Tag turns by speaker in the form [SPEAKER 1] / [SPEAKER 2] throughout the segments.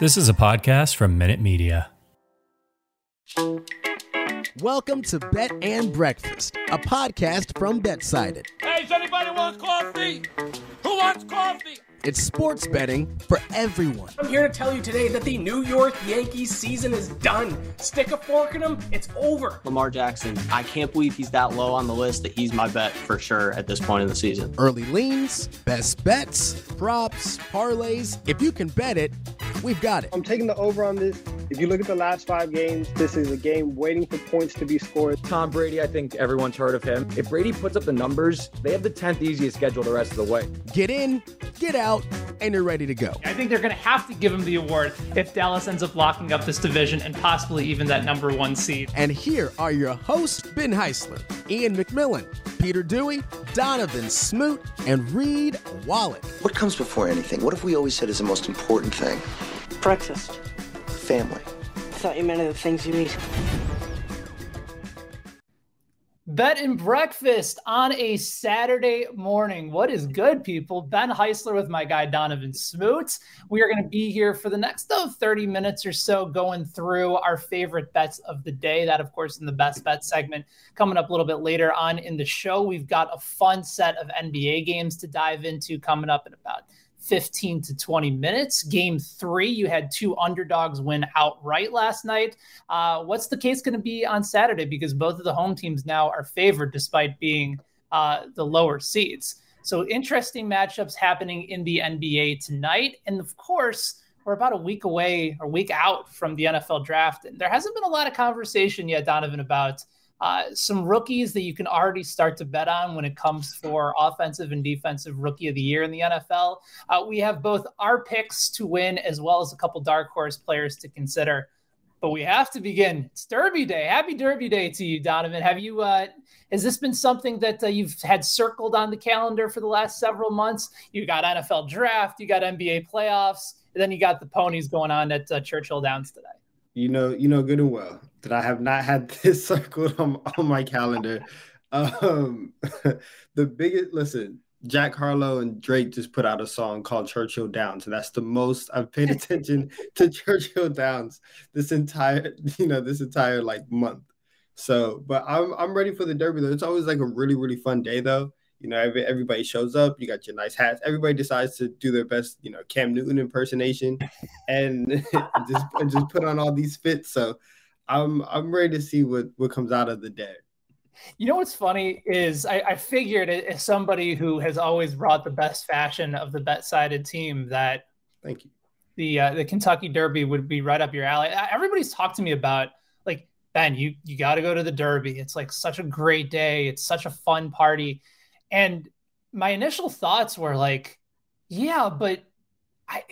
[SPEAKER 1] This is a podcast from Minute Media.
[SPEAKER 2] Welcome to Bet and Breakfast, a podcast from BetSided.
[SPEAKER 3] Hey, does anybody want coffee? Who wants coffee?
[SPEAKER 2] It's sports betting for everyone.
[SPEAKER 4] I'm here to tell you today that the New York Yankees season is done. Stick a fork in them, it's over.
[SPEAKER 5] Lamar Jackson, I can't believe he's that low on the list that he's my bet for sure at this point in the season.
[SPEAKER 2] Early leans, best bets, props, parlays. If you can bet it, we've got it.
[SPEAKER 6] I'm taking the over on this. If you look at the last five games, this is a game waiting for points to be scored.
[SPEAKER 7] Tom Brady, I think everyone's heard of him. If Brady puts up the numbers, they have the 10th easiest schedule the rest of the way.
[SPEAKER 2] Get in, get out, and you're ready to go.
[SPEAKER 8] I think they're going to have to give him the award if Dallas ends up locking up this division and possibly even that number one seed.
[SPEAKER 2] And here are your hosts, Ben Heisler, Ian McMillan, Peter Dewey, Donovan Smoot, and Reed Wallach.
[SPEAKER 9] What comes before anything? What if we always said is the most important thing?
[SPEAKER 10] Breakfast.
[SPEAKER 9] Family.
[SPEAKER 10] I thought you meant the things you eat.
[SPEAKER 8] Bet and breakfast on a Saturday morning. What is good, people? Ben Heisler with my guy Donovan Smoot. We are going to be here for the next oh, 30 minutes or so going through our favorite bets of the day. That, of course, in the best bet segment coming up a little bit later on in the show. We've got a fun set of NBA games to dive into coming up in about 15 to 20 minutes. Game three, you had two underdogs win outright last night. Uh, what's the case going to be on Saturday? Because both of the home teams now are favored despite being uh, the lower seeds. So interesting matchups happening in the NBA tonight. And of course, we're about a week away or week out from the NFL draft. And there hasn't been a lot of conversation yet, Donovan, about uh, some rookies that you can already start to bet on when it comes for offensive and defensive rookie of the year in the NFL. Uh, we have both our picks to win as well as a couple dark horse players to consider. But we have to begin. It's Derby Day. Happy Derby Day to you, Donovan. Have you? Uh, has this been something that uh, you've had circled on the calendar for the last several months? You got NFL draft, you got NBA playoffs, and then you got the ponies going on at uh, Churchill Downs today
[SPEAKER 11] you know, you know good and well that I have not had this circled on, on my calendar. Um, the biggest listen, Jack Harlow and Drake just put out a song called Churchill Downs, and that's the most I've paid attention to Churchill Downs this entire, you know, this entire like month. So, but I'm I'm ready for the Derby though. It's always like a really really fun day though. You know, every, everybody shows up. You got your nice hats. Everybody decides to do their best, you know, Cam Newton impersonation, and just and just put on all these fits. So, I'm I'm ready to see what what comes out of the day.
[SPEAKER 8] You know what's funny is I, I figured as somebody who has always brought the best fashion of the bet sided team that
[SPEAKER 11] thank you
[SPEAKER 8] the uh, the Kentucky Derby would be right up your alley. Everybody's talked to me about like Ben, you you got to go to the Derby. It's like such a great day. It's such a fun party. And my initial thoughts were like, yeah, but I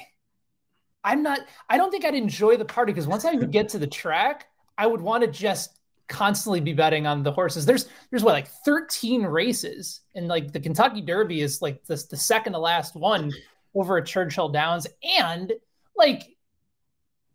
[SPEAKER 8] I'm not I don't think I'd enjoy the party because once I would get to the track, I would want to just constantly be betting on the horses. There's there's what like 13 races and like the Kentucky Derby is like the, the second to last one over at Churchill Downs. And like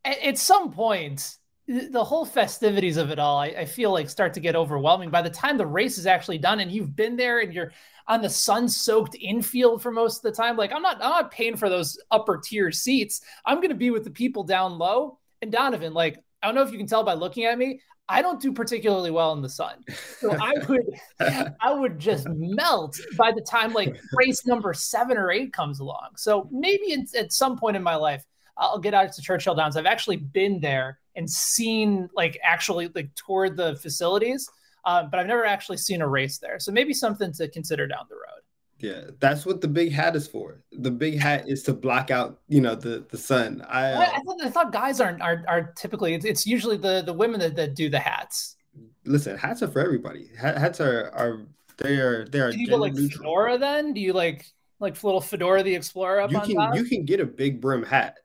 [SPEAKER 8] at, at some point the whole festivities of it all, I, I, feel like start to get overwhelming. By the time the race is actually done and you've been there and you're on the sun-soaked infield for most of the time, like I'm not, I'm not paying for those upper tier seats. I'm going to be with the people down low. And Donovan, like I don't know if you can tell by looking at me, I don't do particularly well in the sun. So I would, I would just melt by the time like race number seven or eight comes along. So maybe at some point in my life, I'll get out to Churchill Downs. I've actually been there and seen like actually like toured the facilities, uh, but I've never actually seen a race there. So maybe something to consider down the road.
[SPEAKER 11] Yeah, that's what the big hat is for. The big hat is to block out, you know, the the sun. I uh,
[SPEAKER 8] I, thought, I thought guys aren't are, are typically it's, it's usually the the women that, that do the hats.
[SPEAKER 11] Listen, hats are for everybody. Hats are are they are they are.
[SPEAKER 8] Do you go like neutral. fedora then? Do you like like little fedora the explorer up
[SPEAKER 11] you
[SPEAKER 8] on
[SPEAKER 11] can,
[SPEAKER 8] top?
[SPEAKER 11] You can get a big brim hat.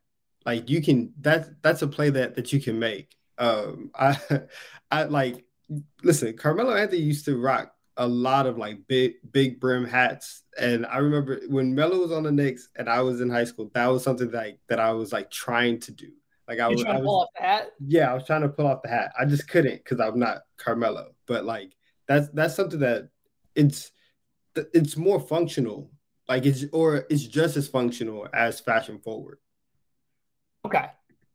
[SPEAKER 11] Like you can that's that's a play that that you can make. Um, I I like listen. Carmelo Anthony used to rock a lot of like big big brim hats, and I remember when Melo was on the Knicks and I was in high school. That was something that that I was like trying to do. Like I was,
[SPEAKER 8] trying
[SPEAKER 11] I
[SPEAKER 8] to pull off the hat.
[SPEAKER 11] Yeah, I was trying to pull off the hat. I just couldn't because I'm not Carmelo. But like that's that's something that it's it's more functional. Like it's or it's just as functional as fashion forward.
[SPEAKER 8] Okay.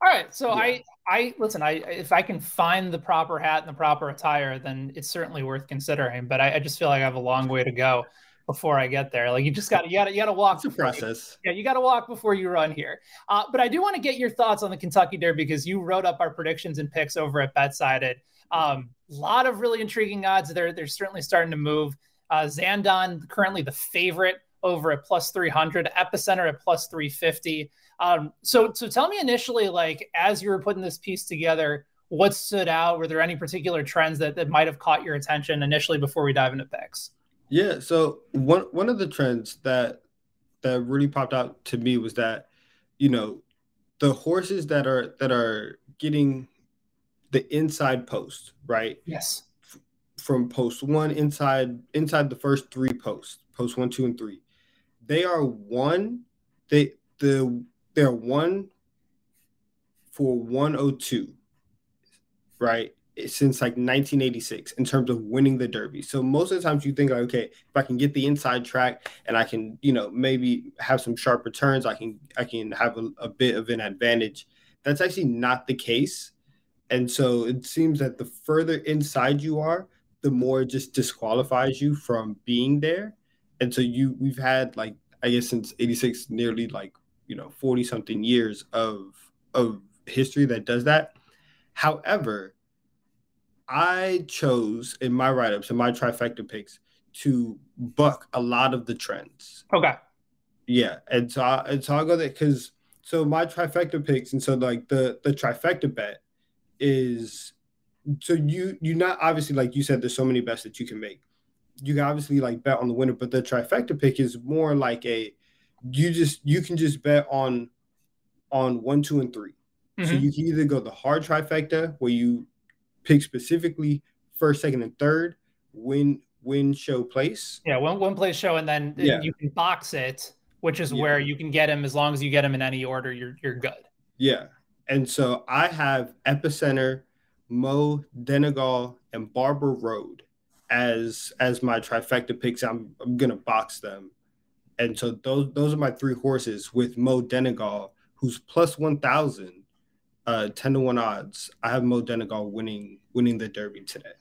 [SPEAKER 8] All right. So yeah. I I listen. I if I can find the proper hat and the proper attire, then it's certainly worth considering. But I, I just feel like I have a long way to go before I get there. Like you just got to you got to you got to walk.
[SPEAKER 11] It's a process.
[SPEAKER 8] You, yeah, you got to walk before you run here. Uh, but I do want to get your thoughts on the Kentucky Derby because you wrote up our predictions and picks over at BetSided. A um, lot of really intriguing odds. They're they're certainly starting to move. Uh, Zandon currently the favorite over at plus 300, Epicenter at plus 350. Um, so, so tell me initially, like as you were putting this piece together, what stood out? Were there any particular trends that, that might have caught your attention initially before we dive into picks?
[SPEAKER 11] Yeah. So one one of the trends that that really popped out to me was that, you know, the horses that are that are getting the inside post, right?
[SPEAKER 8] Yes.
[SPEAKER 11] F- from post one inside inside the first three posts, post one, two, and three they are one. They the they're one for 102, right? Since like 1986 in terms of winning the Derby. So most of the times you think, like, okay, if I can get the inside track and I can, you know, maybe have some sharp returns, I can I can have a, a bit of an advantage. That's actually not the case. And so it seems that the further inside you are, the more it just disqualifies you from being there and so you we've had like I guess since '86, nearly like you know 40 something years of of history that does that. However, I chose in my write ups and my trifecta picks to buck a lot of the trends.
[SPEAKER 8] Okay.
[SPEAKER 11] Yeah, and so I, and so I'll go there because so my trifecta picks and so like the the trifecta bet is so you you not obviously like you said there's so many bets that you can make you can obviously like bet on the winner, but the trifecta pick is more like a you just you can just bet on on one, two, and 3 mm-hmm. So you can either go the hard trifecta where you pick specifically first, second, and third, win win show place.
[SPEAKER 8] Yeah, one one place show, and then yeah. you can box it, which is yeah. where you can get them as long as you get them in any order, you're you're good.
[SPEAKER 11] Yeah. And so I have Epicenter, Mo Donegal, and Barber Road as as my trifecta picks. I'm I'm gonna box them, and so those those are my three horses with Mo Donegal, who's plus one thousand, uh, ten to one odds. I have Mo Donegal winning winning the Derby today.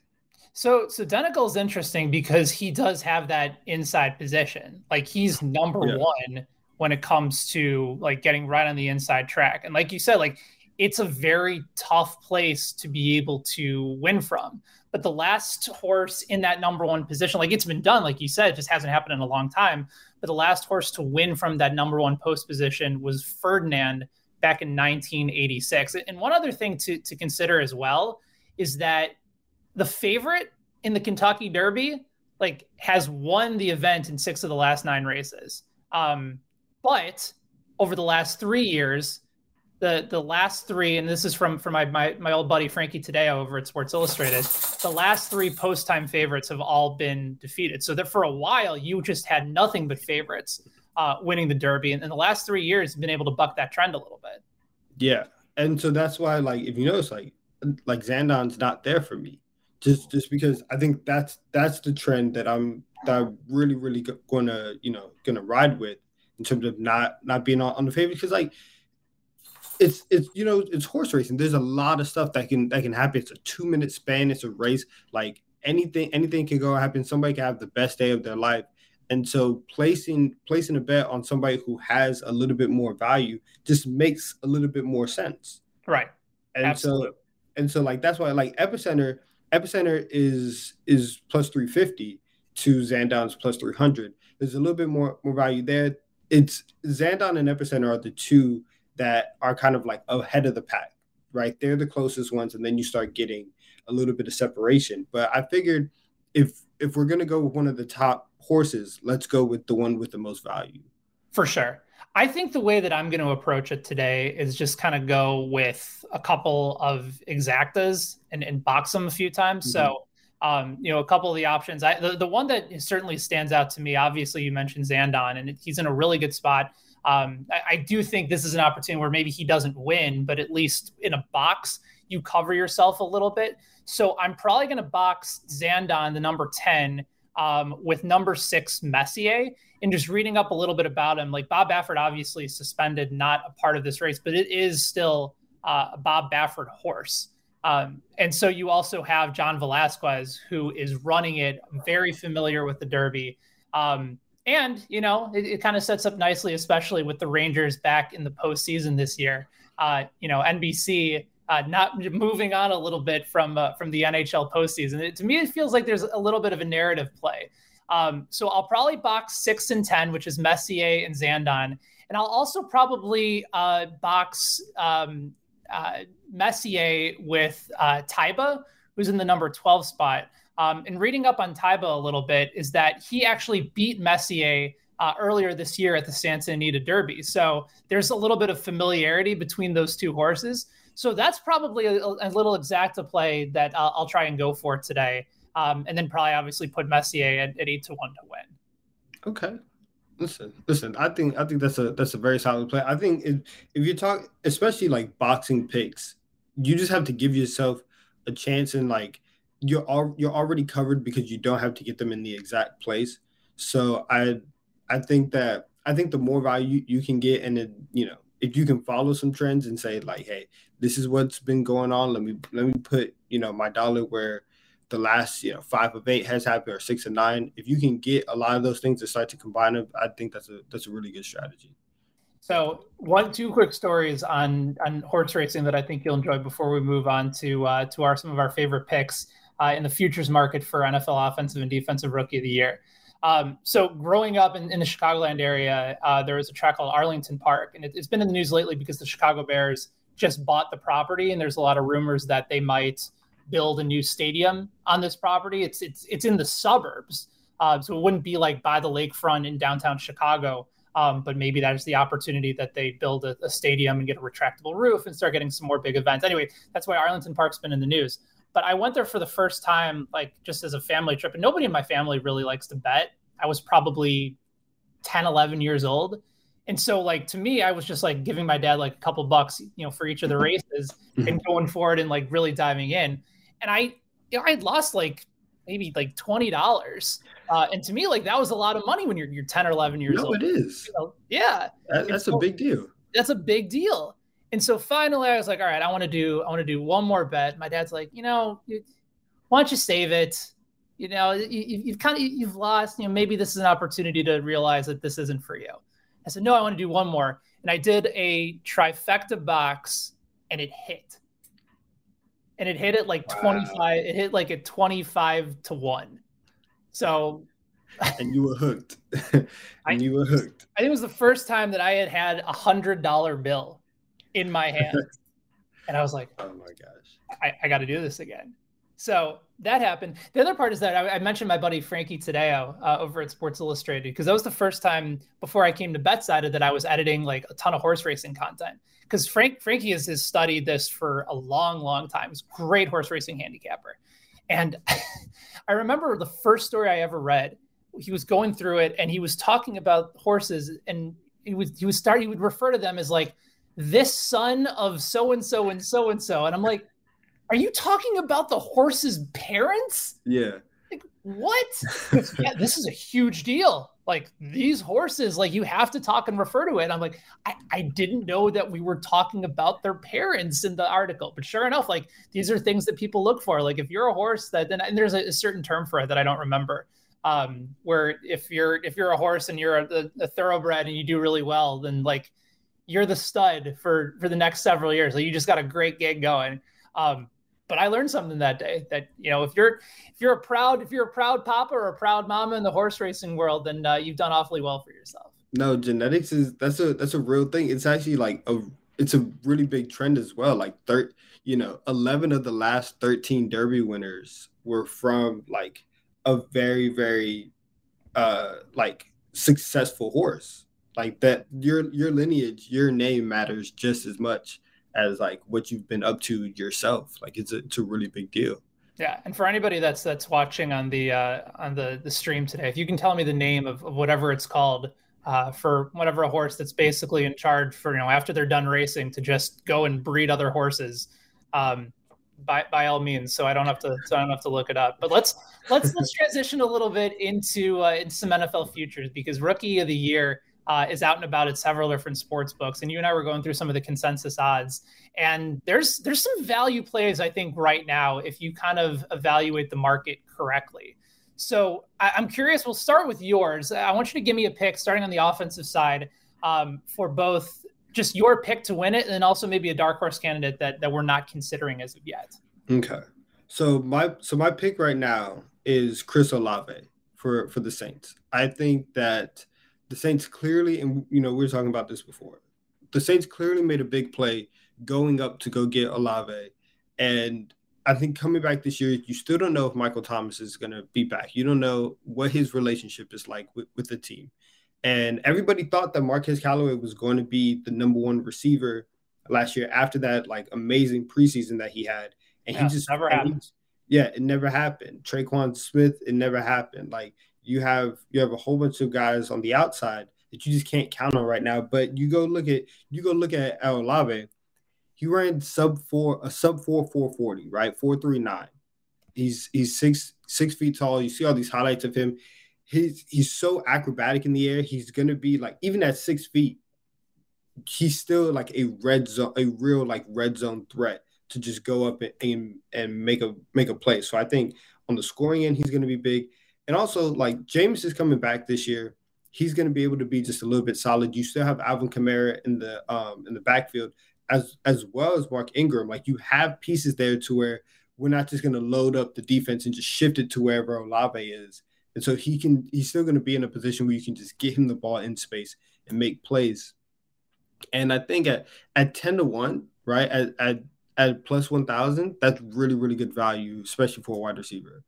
[SPEAKER 8] So so Donegal is interesting because he does have that inside position. Like he's number yeah. one when it comes to like getting right on the inside track. And like you said, like it's a very tough place to be able to win from. But the last horse in that number one position, like it's been done, like you said, it just hasn't happened in a long time. But the last horse to win from that number one post position was Ferdinand back in 1986. And one other thing to, to consider as well is that the favorite in the Kentucky Derby like has won the event in six of the last nine races. Um, but over the last three years, the the last three, and this is from from my my, my old buddy Frankie Taddeo over at Sports Illustrated. The last three post time favorites have all been defeated. So that for a while you just had nothing but favorites uh, winning the Derby, and in the last three years, been able to buck that trend a little bit.
[SPEAKER 11] Yeah, and so that's why, like, if you notice, like, like Zandon's not there for me, just just because I think that's that's the trend that I'm that I'm really really gonna you know gonna ride with in terms of not not being on, on the favorite because like it's it's you know it's horse racing. There's a lot of stuff that can that can happen. It's a two minute span. It's a race. Like anything anything can go happen. Somebody can have the best day of their life. And so placing placing a bet on somebody who has a little bit more value just makes a little bit more sense.
[SPEAKER 8] Right.
[SPEAKER 11] And Absolutely. so and so like that's why like epicenter epicenter is is plus 350 to Zandon's plus 300. There's a little bit more more value there. It's Zandon and epicenter are the two that are kind of like ahead of the pack, right? They're the closest ones, and then you start getting a little bit of separation. But I figured if if we're gonna go with one of the top horses, let's go with the one with the most value.
[SPEAKER 8] For sure. I think the way that I'm going to approach it today is just kind of go with a couple of exactas and, and box them a few times. Mm-hmm. So, um, you know, a couple of the options. I, the, the one that certainly stands out to me, obviously, you mentioned Zandon, and he's in a really good spot. Um, I, I, do think this is an opportunity where maybe he doesn't win, but at least in a box, you cover yourself a little bit. So I'm probably going to box Zandon, the number 10, um, with number six, Messier. And just reading up a little bit about him, like Bob Baffert obviously suspended, not a part of this race, but it is still uh, a Bob Baffert horse. Um, and so you also have John Velazquez, who is running it, very familiar with the Derby. Um, and, you know, it, it kind of sets up nicely, especially with the Rangers back in the postseason this year. Uh, you know, NBC uh, not moving on a little bit from uh, from the NHL postseason. It, to me, it feels like there's a little bit of a narrative play. Um, so I'll probably box six and ten, which is Messier and Zandon, and I'll also probably uh, box um, uh, Messier with uh, Taiba, who's in the number twelve spot. Um, and reading up on Taiba a little bit is that he actually beat Messier uh, earlier this year at the Santa Anita Derby. So there's a little bit of familiarity between those two horses. So that's probably a, a little exacta play that I'll, I'll, try and go for today. Um, and then probably obviously put Messier at, at eight to one to win.
[SPEAKER 11] Okay. Listen, listen. I think I think that's a that's a very solid play. I think if, if you talk, especially like boxing picks, you just have to give yourself a chance and like you're all you're already covered because you don't have to get them in the exact place. So I I think that I think the more value you can get, and then you know if you can follow some trends and say like, hey, this is what's been going on. Let me let me put you know my dollar where the last you know five of eight has happened or six of nine. If you can get a lot of those things to start to combine them, I think that's a that's a really good strategy.
[SPEAKER 8] So one, two quick stories on on horse racing that I think you'll enjoy before we move on to uh, to our some of our favorite picks uh, in the futures market for NFL offensive and defensive rookie of the year. Um, so growing up in, in the Chicagoland area, uh, there was a track called Arlington Park, and it, has been in the news lately because the Chicago Bears just bought the property, and there's a lot of rumors that they might build a new stadium on this property. It's it's it's in the suburbs, uh, so it wouldn't be like by the lakefront in downtown Chicago. Um, but maybe that is the opportunity that they build a, a, stadium and get a retractable roof and start getting some more big events. Anyway, that's why Arlington Park's been in the news. But I went there for the first time, like just as a family trip, and nobody in my family really likes to bet. I was probably 10, 11 years old. And so like to me i was just like giving my dad like a couple bucks you know for each of the races mm-hmm. and going forward and like really diving in. And i you know i had lost like maybe like $20 uh, and to me like that was a lot of money when you're you're 10 or 11 years
[SPEAKER 11] no,
[SPEAKER 8] old.
[SPEAKER 11] it is.
[SPEAKER 8] You know? yeah.
[SPEAKER 11] That, that's so, a big deal.
[SPEAKER 8] that's a big deal and so finally i was like all right i want to do i want to do one more bet my dad's like you know why don't you save it you know you, have kind of you've lost you know maybe this is an opportunity to realize that this isn't for you I said, no, I want to do one more. And I did a trifecta box and it hit. And it hit it like wow. 25, it hit like a 25 to 1. So
[SPEAKER 11] and you were hooked. and I, you were hooked.
[SPEAKER 8] I think it was the first time that I had had a hundred dollar bill in my hand. and I was like,
[SPEAKER 11] oh my gosh,
[SPEAKER 8] I, I got to do this again. So that happened. The other part is that I, I mentioned my buddy Frankie Taddeo uh, over at Sports Illustrated because that was the first time before I came to BetSided that I was editing like a ton of horse racing content. Because Frank Frankie has, has studied this for a long, long time. He's a great horse racing handicapper, and I remember the first story I ever read. He was going through it and he was talking about horses, and he was he was starting. He would refer to them as like this son of so and so and so and so, and I'm like are you talking about the horse's parents?
[SPEAKER 11] Yeah.
[SPEAKER 8] Like, what? yeah, this is a huge deal. Like these horses, like you have to talk and refer to it. I'm like, I, I didn't know that we were talking about their parents in the article. But sure enough, like these are things that people look for. Like if you're a horse that then and there's a, a certain term for it that I don't remember. Um, where if you're if you're a horse and you're a, a thoroughbred and you do really well, then like you're the stud for for the next several years. Like you just got a great gig going. Um, but I learned something that day that you know if you're if you're a proud if you're a proud papa or a proud mama in the horse racing world, then uh, you've done awfully well for yourself.
[SPEAKER 11] No, genetics is that's a that's a real thing. It's actually like a it's a really big trend as well. Like third, you know, eleven of the last thirteen Derby winners were from like a very very uh like successful horse. Like that, your your lineage, your name matters just as much as like what you've been up to yourself. Like it's a, it's a really big deal.
[SPEAKER 8] Yeah, and for anybody that's that's watching on the uh, on the the stream today, if you can tell me the name of, of whatever it's called uh, for whatever a horse that's basically in charge for you know after they're done racing to just go and breed other horses, um, by by all means. So I don't have to so I don't have to look it up. But let's let's let's transition a little bit into uh, into some NFL futures because rookie of the year uh, is out and about at several different sports books, and you and I were going through some of the consensus odds. And there's there's some value plays I think right now if you kind of evaluate the market correctly. So I, am curious. We'll start with yours. I want you to give me a pick starting on the offensive side um, for both just your pick to win it, and also maybe a dark horse candidate that that we're not considering as of yet.
[SPEAKER 11] Okay. So my so my pick right now is Chris Olave for for the Saints. I think that the Saints clearly, and you know, we were talking about this before. The Saints clearly made a big play going up to go get Olave, and I think coming back this year, you still don't know if Michael Thomas is going to be back. You don't know what his relationship is like with, with the team. And everybody thought that Marquez Callaway was going to be the number one receiver last year after that like amazing preseason that he had. And yeah, he just
[SPEAKER 8] never happened.
[SPEAKER 11] yeah, it never happened. Tre'Quan Smith, it never happened. Like you have you have a whole bunch of guys on the outside that you just can't count on right now. But you go look at you go look at Al Olave, he ran sub four a sub four four forty right four three nine. He's he's six six feet tall. You see all these highlights of him. He's he's so acrobatic in the air. He's gonna be like even at six feet, he's still like a red zone, a real like red zone threat to just go up and and, and make a make a play. So I think on the scoring end, he's gonna be big. And also, like Jameis is coming back this year. He's going to be able to be just a little bit solid. You still have Alvin Kamara in the um in the backfield as as well as Mark Ingram. Like you have pieces there to where we're not just going to load up the defense and just shift it to wherever Olave is. And so he can he's still going to be in a position where you can just get him the ball in space and make plays. And I think at at 10 to 1, right? At at, at plus 1000, that's really really good value especially for a wide receiver.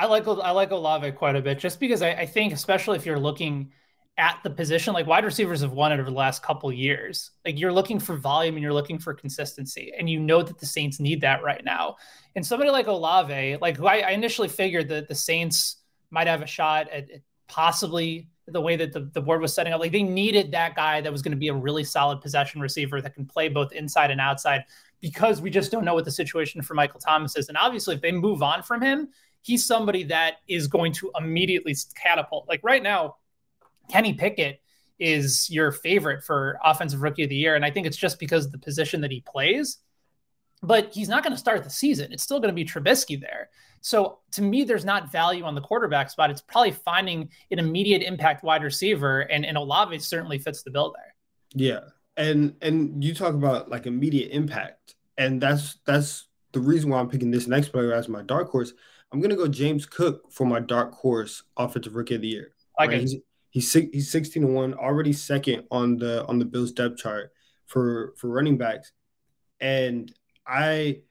[SPEAKER 8] I like I like Olave quite a bit, just because I, I, think, especially if you're looking at the position, like wide receivers have won it over the last couple years. Like you're looking for volume and you're looking for consistency, and you know that the Saints need that right now. And somebody like Olave, like I, I initially figured that the Saints might have a shot at, at possibly the way that the, the board was setting up. Like they needed that guy that was going to be a really solid possession receiver that can play both inside and outside because we just don't know what the situation for Michael Thomas is. And obviously, if they move on from him, he's somebody that is going to immediately catapult. Like right now, Kenny Pickett is your favorite for offensive rookie of the year. And I think it's just because of the position that he plays. But he's not going to start the season. It's still going to be Trubisky there. So to me, there's not value on the quarterback spot. It's probably finding an immediate impact wide receiver, and, and Olave certainly fits the bill there.
[SPEAKER 11] Yeah. And and you talk about like immediate impact. And that's that's the reason why I'm picking this next player as my dark horse I'm gonna go James Cook for my dark horse offensive rookie of the year.
[SPEAKER 8] Right? He's,
[SPEAKER 11] he's he's 16 to one, already second on the on the Bills depth chart for for running backs, and I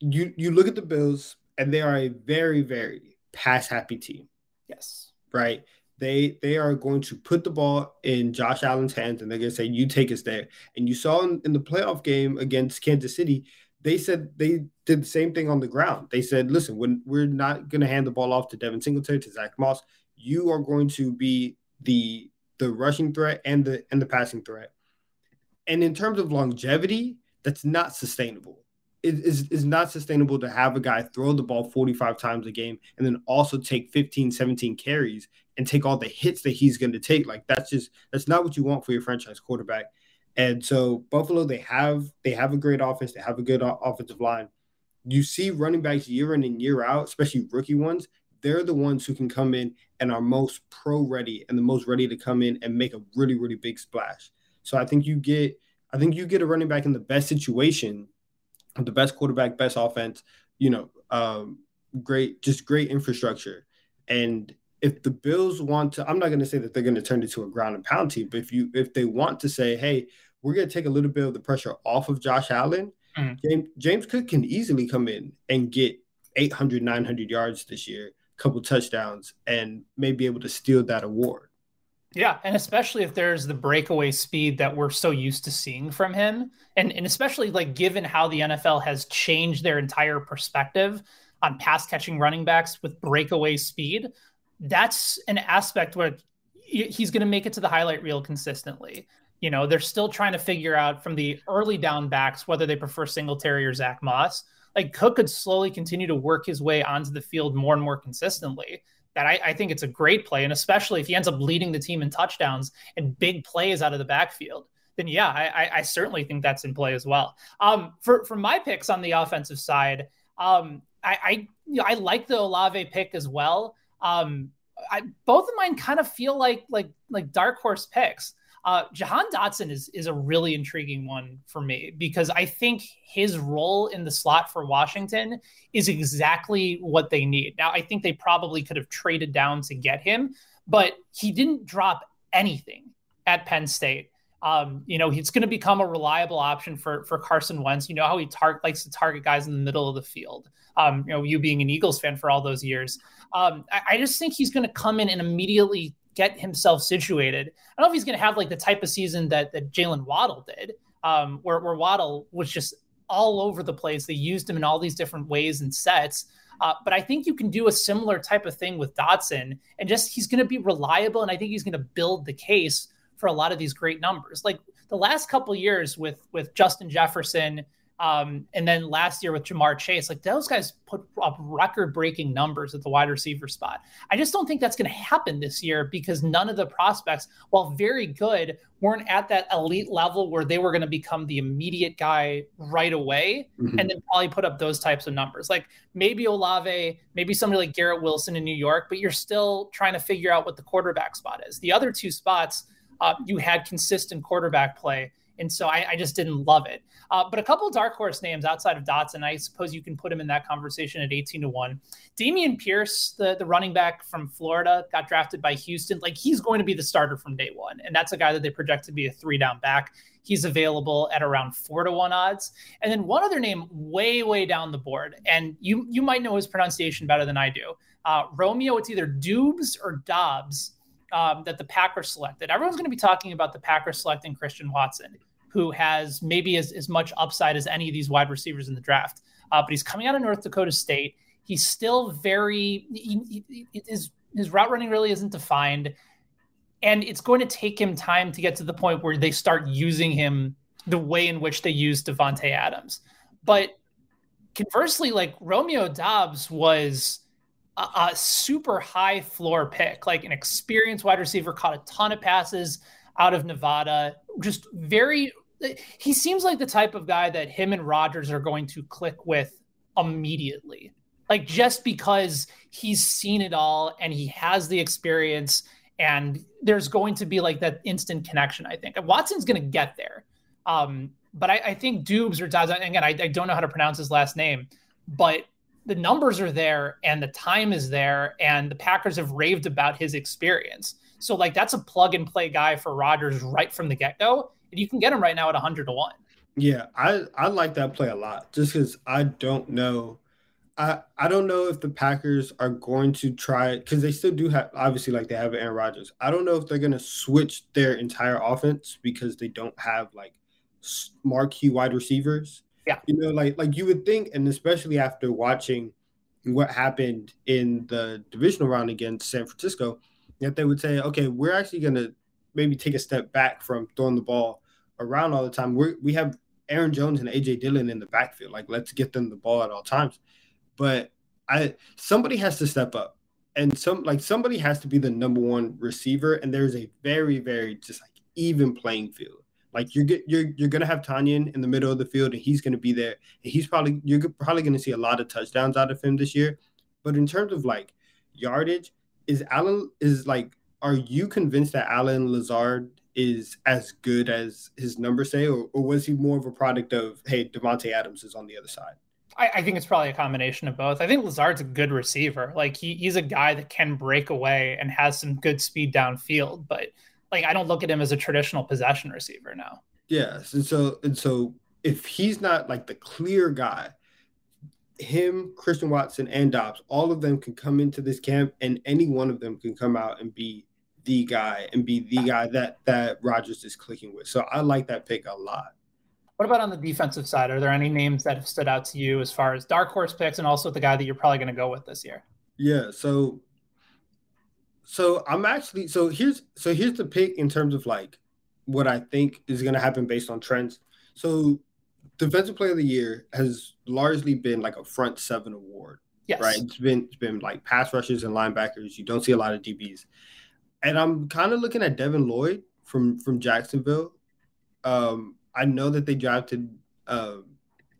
[SPEAKER 11] you you look at the Bills and they are a very very pass happy team.
[SPEAKER 8] Yes,
[SPEAKER 11] right. They they are going to put the ball in Josh Allen's hands and they're going to say, "You take us there." And you saw in, in the playoff game against Kansas City, they said they did the same thing on the ground. They said, listen, when we're not going to hand the ball off to Devin Singletary, to Zach Moss, you are going to be the the rushing threat and the and the passing threat. And in terms of longevity, that's not sustainable. It is, is not sustainable to have a guy throw the ball 45 times a game and then also take 15, 17 carries and take all the hits that he's going to take. Like that's just that's not what you want for your franchise quarterback. And so Buffalo, they have they have a great offense, they have a good offensive line. You see running backs year in and year out, especially rookie ones. They're the ones who can come in and are most pro ready and the most ready to come in and make a really really big splash. So I think you get I think you get a running back in the best situation, the best quarterback, best offense. You know, um, great just great infrastructure. And if the Bills want to, I'm not going to say that they're going to turn it to a ground and pound team, but if you if they want to say, hey, we're going to take a little bit of the pressure off of Josh Allen. Mm-hmm. James, James Cook can easily come in and get 800, 900 yards this year, a couple touchdowns, and may be able to steal that award.
[SPEAKER 8] Yeah, and especially if there's the breakaway speed that we're so used to seeing from him, and and especially like given how the NFL has changed their entire perspective on pass catching running backs with breakaway speed, that's an aspect where he's going to make it to the highlight reel consistently. You know, they're still trying to figure out from the early down backs whether they prefer Singletary or Zach Moss. Like Cook could slowly continue to work his way onto the field more and more consistently. that I, I, think it's a great play. And especially if he ends up leading the team in touchdowns and big plays out of the backfield, then yeah, I, I certainly think that's in play as well. Um, for, for my picks on the offensive side, um, I, I, you know, I like the Olave pick as well. Um, I, both of mine kind of feel like like like dark horse picks. Uh, Jahan Dotson is is a really intriguing one for me because I think his role in the slot for Washington is exactly what they need. Now, I think they probably could have traded down to get him, but he didn't drop anything at Penn State. Um, you know, he's going to become a reliable option for for Carson Wentz. You know how he tar- likes to target guys in the middle of the field. Um, you know, you being an Eagles fan for all those years, um, I, I just think he's going to come in and immediately get himself situated. I don't know if he's going to have like the type of season that that Jaylen Waddle did, um, where where Waddle was just all over the place. They used him in all these different ways and sets. Uh, but I think you can do a similar type of thing with Dotson, and just he's going to be reliable, and I think he's going to build the case for a lot of these great numbers. Like the last couple years with with Justin Jefferson um, and then last year with Ja'Marr Chase, like those guys put up record breaking numbers at the wide receiver spot. I just don't think that's going to happen this year because none of the prospects, while very good, weren't at that elite level where they were going to become the immediate guy right away mm-hmm. and then probably put up those types of numbers. Like maybe Olave, maybe somebody like Garrett Wilson in New York, but you're still trying to figure out what the quarterback spot is. The other two spots, uh, you had consistent quarterback play and so I, I just didn't love it. Uh, but a couple dark horse names outside of Dotson, I suppose you can put him in that conversation at 18 to 1. Dameon Pierce, the, the running back from Florida, got drafted by Houston. Like he's going to be the starter from day one. And that's a guy that they project to be a three down back. He's available at around four to one odds. And then one other name way, way down the board. And you you might know his pronunciation better than I do. Uh, Romeo, it's either Dubes or Dobbs. Um, that the Packers selected. Everyone's going to be talking about the Packers selecting Christian Watson who has maybe as, as much upside as any of these wide receivers in the draft. Uh, but he's coming out of North Dakota State. He's still very he, he, his his route running really isn't defined, and it's going to take him time to get to the point where they start using him the way in which they use Davante Adams. But conversely, like Romeo Dobbs was a, a super high floor pick, like an experienced wide receiver, caught a ton of passes out of Nevada. Just very, he seems like the type of guy that him and Rodgers are going to click with immediately. Like just because he's seen it all and he has the experience, and there's going to be like that instant connection. I think Watson's going to get there. Um, but I, I, think Dubes or again, I, I don't know how to pronounce his last name, but the numbers are there and the time is there, and the Packers have raved about his experience. So like that's a plug and play guy for Rodgers right from the get go, you can get him right now at hundred to one.
[SPEAKER 11] Yeah, I I like that play a lot, just because I don't know. I, I don't know if the Packers are going to try because they still do have obviously like they have Aaron Rodgers. I don't know if they're going to switch their entire offense because they don't have like marquee wide receivers.
[SPEAKER 8] Yeah,
[SPEAKER 11] you know, like like you would think, and especially after watching what happened in the divisional round against San Francisco, that they would say, okay, we're actually going to maybe take a step back from throwing the ball around all the time. We we have Aaron Jones and AJ Dillon in the backfield. Like, let's get them the ball at all times. But I somebody has to step up, and some like somebody has to be the number one receiver. And there's a very very just like even playing field. Like you're you're you're gonna have Tonyan in the middle of the field, and he's gonna be there. And he's probably you're probably gonna see a lot of touchdowns out of him this year. But in terms of like yardage, is Allen is like are you convinced that Allen Lazard is as good as his numbers say, or, or was he more of a product of hey, Davante Adams is on the other side?
[SPEAKER 8] I, I, think it's probably a combination of both. I think Lazard's a good receiver. Like he, he's a guy that can break away and has some good speed downfield, but like I don't look at him as a traditional possession receiver now.
[SPEAKER 11] Yes. And so and so if he's not like the clear guy, him, Christian Watson, and Dobbs, all of them can come into this camp, and any one of them can come out and be the guy and be the guy that that Rodgers is clicking with. So I like that pick a lot.
[SPEAKER 8] What about on the defensive side? Are there any names that have stood out to you as far as dark horse picks, and also the guy that you're probably going to go with this year?
[SPEAKER 11] Yeah. So, so I'm actually so here's so here's the pick in terms of like what I think is going to happen based on trends. So defensive player of the year has largely been like a front seven award.
[SPEAKER 8] Yes.
[SPEAKER 11] Right. It's been it's been like pass rushers and linebackers. You don't see a lot of DBs. And I'm kind of looking at Devin Lloyd from from Jacksonville. Um, I know that they drafted uh,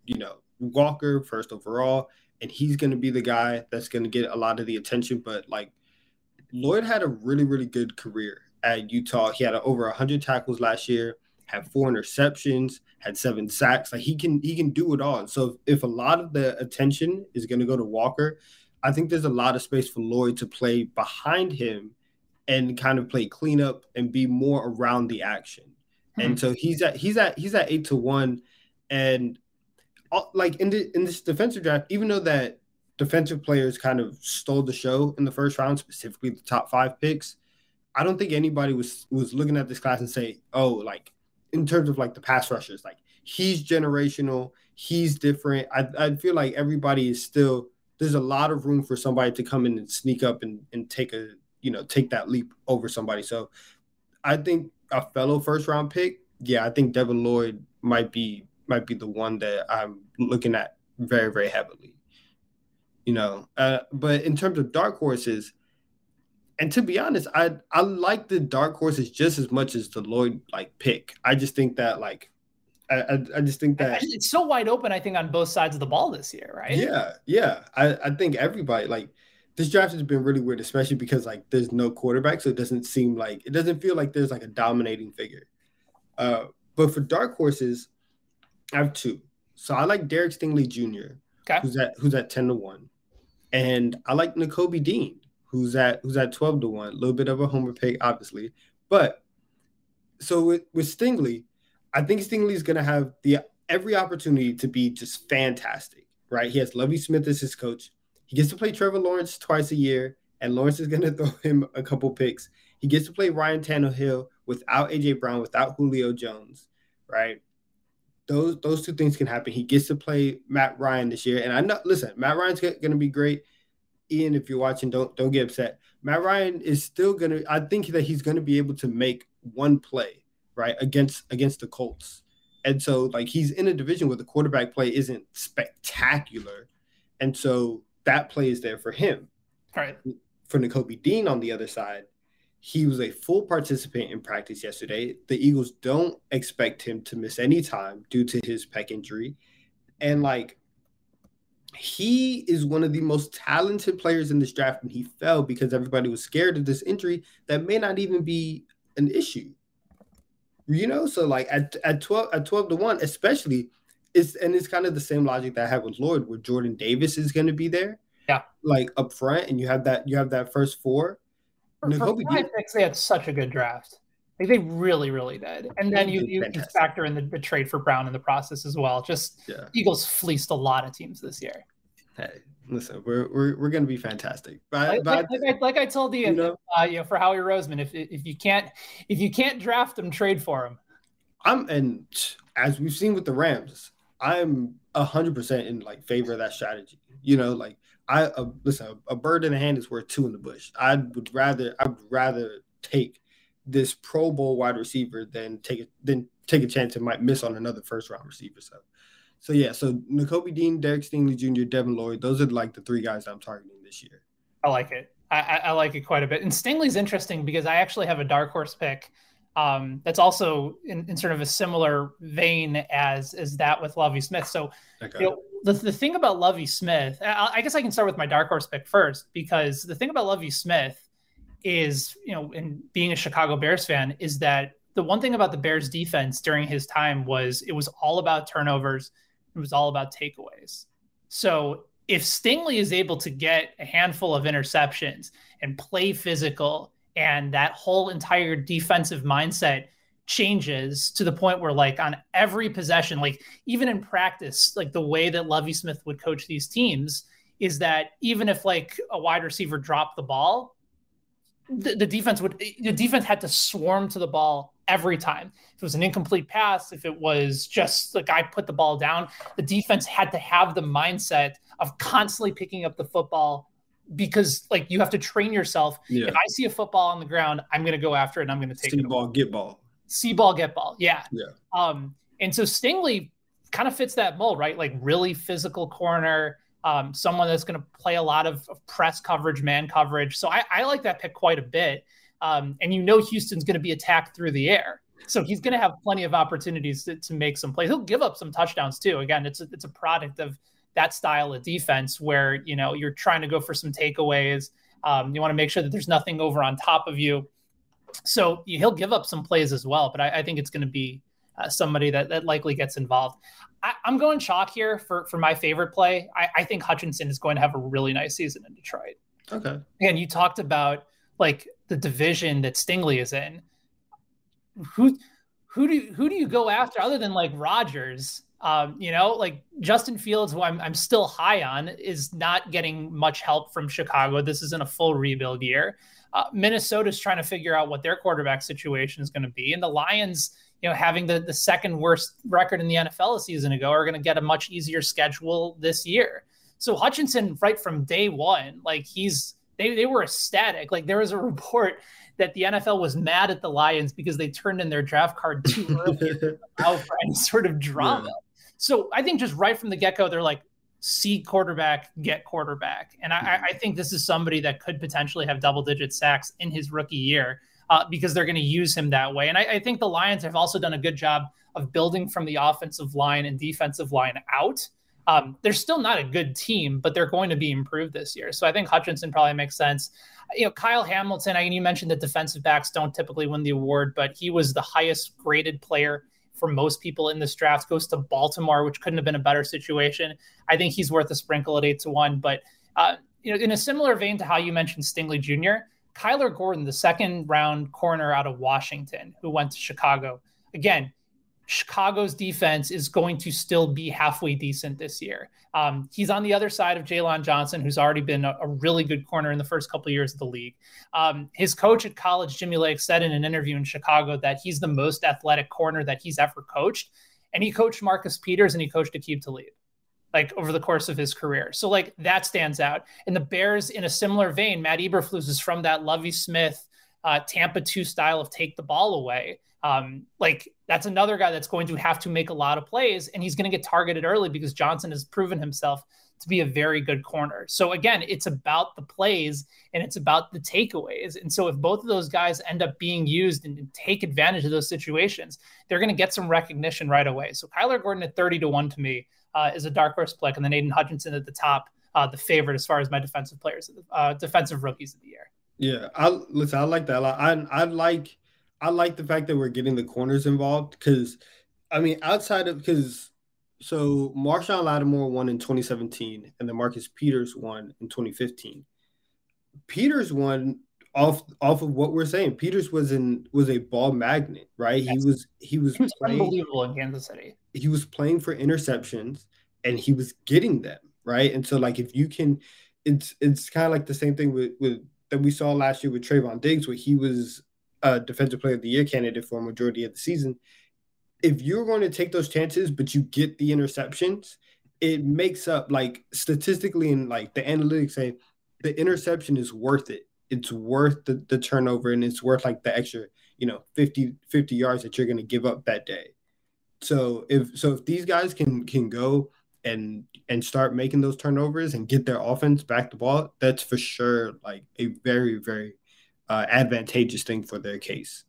[SPEAKER 11] you know, Walker first overall, and he's gonna be the guy that's gonna get a lot of the attention. But like Lloyd had a really, really good career at Utah. He had over 100 tackles last year, had four interceptions, had seven sacks. Like he can he can do it all. So if, if a lot of the attention is going to go to Walker, I think there's a lot of space for Lloyd to play behind him and kind of play cleanup and be more around the action. Hmm. And so he's at he's at he's at eight to one, and uh, like in the in this defensive draft, even though that defensive players kind of stole the show in the first round, specifically the top five picks. I don't think anybody was was looking at this class and say, "Oh, like in terms of like the pass rushers, like he's generational, he's different. I, I feel like everybody is still there's a lot of room for somebody to come in and sneak up and, and take a you know take that leap over somebody. So I think a fellow first round pick, yeah, I think Devin Lloyd might be might be the one that I'm looking at very very heavily. You know, uh, but in terms of dark horses, and to be honest, I I like the dark horses just as much as the Lloyd like pick. I just think that like I, I, just think that
[SPEAKER 8] it's so wide open. I think on both sides of the ball this year, right?
[SPEAKER 11] Yeah, yeah. I, I think everybody like this draft has been really weird, especially because like there's no quarterback, so it doesn't seem like it doesn't feel like there's like a dominating figure. Uh, but for dark horses, I have two. So I like Derek Stingley Jr. Okay. Who's at who's at ten to one, and I like Nakobe Dean who's at who's at 12 to 1. A little bit of a homer pick, obviously. But so with, with Stingley, I think Stingley is gonna have the every opportunity to be just fantastic, right? He has Lovie Smith as his coach. He gets to play Trevor Lawrence twice a year, and Lawrence is gonna throw him a couple picks. He gets to play Ryan Tannehill without AJ Brown, without Julio Jones, right? Those those two things can happen. He gets to play Matt Ryan this year, and I know. Listen, Matt Ryan's going to be great. Ian, if you're watching, don't don't get upset. Matt Ryan is still gonna. I think that he's gonna be able to make one play right against against the Colts, and so like he's in a division where the quarterback play isn't spectacular, and so that play is there for him.
[SPEAKER 8] All right.
[SPEAKER 11] For Nakobe Dean on the other side, he was a full participant in practice yesterday. The Eagles don't expect him to miss any time due to his pec injury, and like he is one of the most talented players in this draft, and he fell because everybody was scared of this injury that may not even be an issue. You know, so like at, at 12 at 12 to 1, especially it's and it's kind of the same logic that I have with Lloyd, where Jordan Davis is gonna be there.
[SPEAKER 8] Yeah.
[SPEAKER 11] Like up front, and you have that you have that first four.
[SPEAKER 8] For, for five they had such a good draft. Like they really, really did. And then you, you, you factor in the, the, trade for Brown in the process as well. Just yeah. Eagles fleeced a lot of teams this year.
[SPEAKER 11] Hey, listen, we're we're, we're going to be fantastic.
[SPEAKER 8] But, like, like, like, like, I told you, you know, uh, you know, for Howie Roseman, if if you can't if you can't draft him, trade for him.
[SPEAKER 11] I'm and as we've seen with the Rams, I'm a hundred percent in like favor of that strategy. You know, like I uh, listen, a bird in the hand is worth two in the bush. I would rather I would rather take this Pro Bowl wide receiver than take it than take a chance it might miss on another first round receiver. So, so yeah, so Nakobe Dean, Derek Stingley Jr., Devin Lloyd, those are like the three guys I'm targeting this year.
[SPEAKER 8] I like it. I, I like it quite a bit. And Stingley's interesting because I actually have a dark horse pick um, that's also in, in, sort of a similar vein as as that with Lovie Smith. So, okay. you know, the, the thing about Lovie Smith, I, I guess I can start with my dark horse pick first because the thing about Lovie Smith is, you know, in being a Chicago Bears fan, is that the one thing about the Bears defense during his time was it was all about turnovers, it was all about takeaways. So if Stingley is able to get a handful of interceptions and play physical, and that whole entire defensive mindset changes to the point where, like, on every possession, like even in practice, like the way that Lovie Smith would coach these teams is that even if like a wide receiver dropped the ball, the, the, defense would the defense had to swarm to the ball every time. If it was an incomplete pass, if it was just the guy put the ball down, the defense had to have the mindset of constantly picking up the football because like you have to train yourself. Yeah. If I see a football on the ground, I'm going to go after it and I'm going to take
[SPEAKER 11] see
[SPEAKER 8] it.
[SPEAKER 11] ball, get ball.
[SPEAKER 8] See ball, get ball. Yeah.
[SPEAKER 11] Yeah.
[SPEAKER 8] Um, and so Stingley kind of fits that mold, right? Like really physical corner um, someone that's going to play a lot of, of, press coverage, man coverage. So I, I like that pick quite a bit. Um, and you know Houston's going to be attacked through the air. So he's going to have plenty of opportunities to, to, make some plays. He'll give up some touchdowns too. Again, it's a, it's a product of that style of defense where you know you're trying to go for some takeaways. Um, you want to make sure that there's nothing over on top of you. So he'll give up some plays as well. But I, I think it's going to be uh, somebody that, that likely gets involved. I, am going chalk here for for my favorite play. I, I think Hutchinson is going to have a really nice season in Detroit.
[SPEAKER 11] Okay.
[SPEAKER 8] And you talked about like the division that Stingley is in. Who who do who do you go after other than like Rodgers? Um, you know, like Justin Fields, who I'm I'm still high on, is not getting much help from Chicago. This isn't a full rebuild year. Uh, Minnesota's trying to figure out what their quarterback situation is going to be, and the Lions you know, having the, the second worst record in the NFL a season ago, are going to get a much easier schedule this year. So Hutchinson, right from day one, like he's they, they were ecstatic. Like there was a report that the NFL was mad at the Lions because they turned in their draft card too early for any sort of drama. Yeah. So I think just right from the get go, they're like, see quarterback, get quarterback. And I, I think this is somebody that could potentially have double digit sacks in his rookie year uh, because they're going to use him that way. And I, I, think the Lions have also done a good job of building from the offensive line and defensive line out. Um, they're still not a good team, but they're going to be improved this year. So I think Hutchinson probably makes sense. You know, Kyle Hamilton, I mean, you mentioned that defensive backs don't typically win the award, but he was the highest graded player for most people in this draft, goes to Baltimore, which couldn't have been a better situation. I think he's worth a sprinkle at eight to one. But, uh, you know, in a similar vein to how you mentioned Stingley Jr., Kyler Gordon, the second round corner out of Washington, who went to Chicago. Again, Chicago's defense is going to still be halfway decent this year. Um, he's on the other side of Jaylon Johnson, who's already been a, a, really good corner in the first couple of years of the league. Um, his coach at college, Jimmy Lake, said in an interview in Chicago that he's the most athletic corner that he's ever coached. And he coached Marcus Peters and he coached Aqib Talib like over the course of his career. So like that stands out. And the Bears, in a similar vein, Matt Eberflus is from that Lovie Smith, uh, Tampa two style of take the ball away. Um, like that's another guy that's going to have to make a lot of plays, and he's going to get targeted early because Johnson has proven himself to be a very good corner. So again, it's about the plays and it's about the takeaways. And so if both of those guys end up being used and, take advantage of those situations, they're going to get some recognition right away. So Kyler Gordon at 30 to 1 to me uh, is a dark horse pick, and then Aidan Hutchinson at the top, uh, the favorite as far as my defensive players, uh, defensive rookies of the year.
[SPEAKER 11] Yeah, I listen. I like that. I I like I like the fact that we're getting the corners involved because, I mean, outside of because so Marshon Lattimore won in 2017 and then Marcus Peters won in 2015. Peters won off off of what we're saying. Peters was in was a ball magnet, right? Yes. He was he was,
[SPEAKER 8] he was playing, unbelievable in Kansas City.
[SPEAKER 11] He was playing for interceptions and he was getting them, right? And so like if you can it's it's kind of like the same thing with with that we saw last year with Trevon Diggs, where he was a defensive player of the year candidate for a majority of the season. If you're going to take those chances, but you get the interceptions, it makes up like statistically and like the analytics say the interception is worth it it's worth the, the turnover and it's worth like the extra, you know, 50, 50 yards that you're going to give up that day. So if so if these guys can can go and and start making those turnovers and get their offense back the ball, that's for sure like a very very uh, advantageous thing for their case.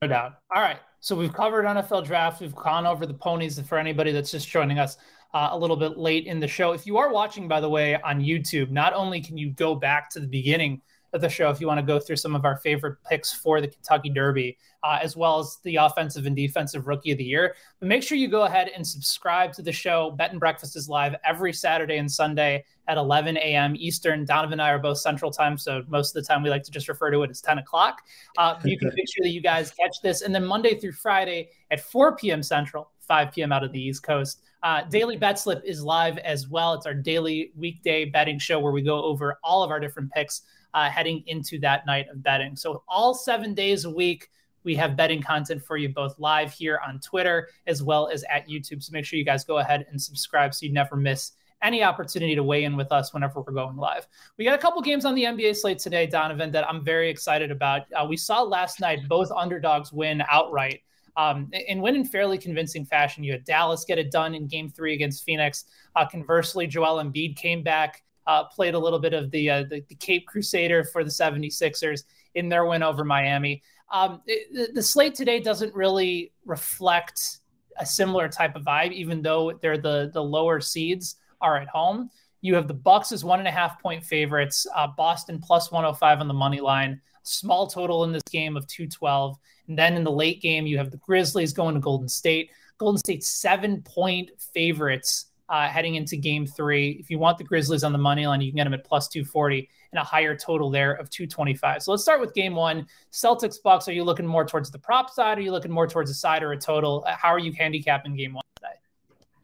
[SPEAKER 8] No doubt. All right, so we've covered NFL draft. We've gone over the ponies. For anybody that's just joining us uh, a little bit late in the show, if you are watching, by the way, on YouTube, not only can you go back to the beginning of the show if you want to go through some of our favorite picks for the Kentucky Derby, uh, as well as the offensive and defensive rookie of the year. But make sure you go ahead and subscribe to the show. Bet and Breakfast is live every Saturday and Sunday at 11 a.m. Eastern. Donovan and I are both Central Time, so most of the time we like to just refer to it as 10 o'clock. Uh, you can make sure that you guys catch this. And then Monday through Friday at 4 p.m. Central, 5 p.m. out of the East Coast. Uh, daily Bet Slip is live as well. It's our daily weekday betting show where we go over all of our different picks uh, heading into that night of betting. So, all seven days a week, we have betting content for you both live here on Twitter as well as at YouTube. So, make sure you guys go ahead and subscribe so you never miss any opportunity to weigh in with us whenever we're going live. We got a couple games on the NBA slate today, Donovan, that I'm very excited about. Uh, we saw last night both underdogs win outright. um, and win in fairly convincing fashion. You had Dallas get it done in game three against Phoenix. Uh, conversely, Joel Embiid came back, uh, played a little bit of the, uh, the, the Cape Crusader for the 76ers in their win over Miami. Um, it, the slate today doesn't really reflect a similar type of vibe, even though they're the the lower seeds are at home. You have the Bucks as one and a half point favorites, uh, Boston plus 105 on the money line, small total in this game of 212. And then in the late game, you have the Grizzlies going to Golden State. Golden State seven point favorites uh, heading into game three. If you want the Grizzlies on the money line, you can get them at plus 240 and a higher total there of 225. So let's start with game one. Celtics Bucks. Are you looking more towards the prop side? Are you looking more towards a side or a total? Uh, how are you handicapping game one today?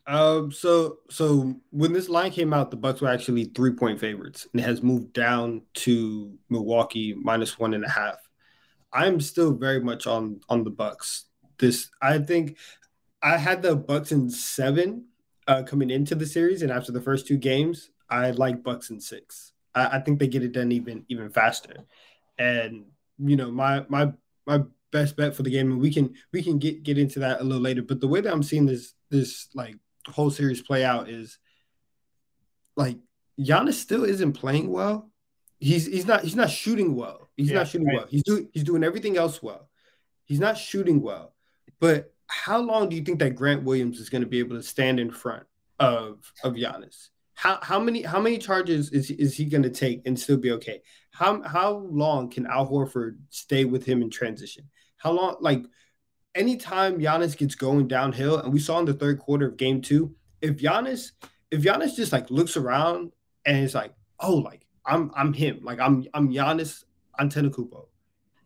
[SPEAKER 11] Um, so so when this line came out, the Bucks were actually three point favorites, and it has moved down to Milwaukee minus one and a half. I'm still very much on on the Bucks. This I think I had the Bucks in seven uh, coming into the series, and after the first two games, I like Bucks and six. I, I think they get it done even even faster. And you know, my my my best bet for the game, and we can we can get get into that a little later. But the way that I'm seeing this this like whole series play out is like Giannis still isn't playing well. He's he's not he's not shooting well. He's yeah, not shooting right. well. He's doing he's doing everything else well. He's not shooting well. But how long do you think that Grant Williams is going to be able to stand in front of of Giannis? How how many how many charges is is he going to take and still be okay? How how long can Al Horford stay with him in transition? How long like anytime Giannis gets going downhill, and we saw in the third quarter of game two, if Giannis if Giannis just like looks around and it's like, oh, like I'm I'm him, like I'm I'm Giannis Antetokounmpo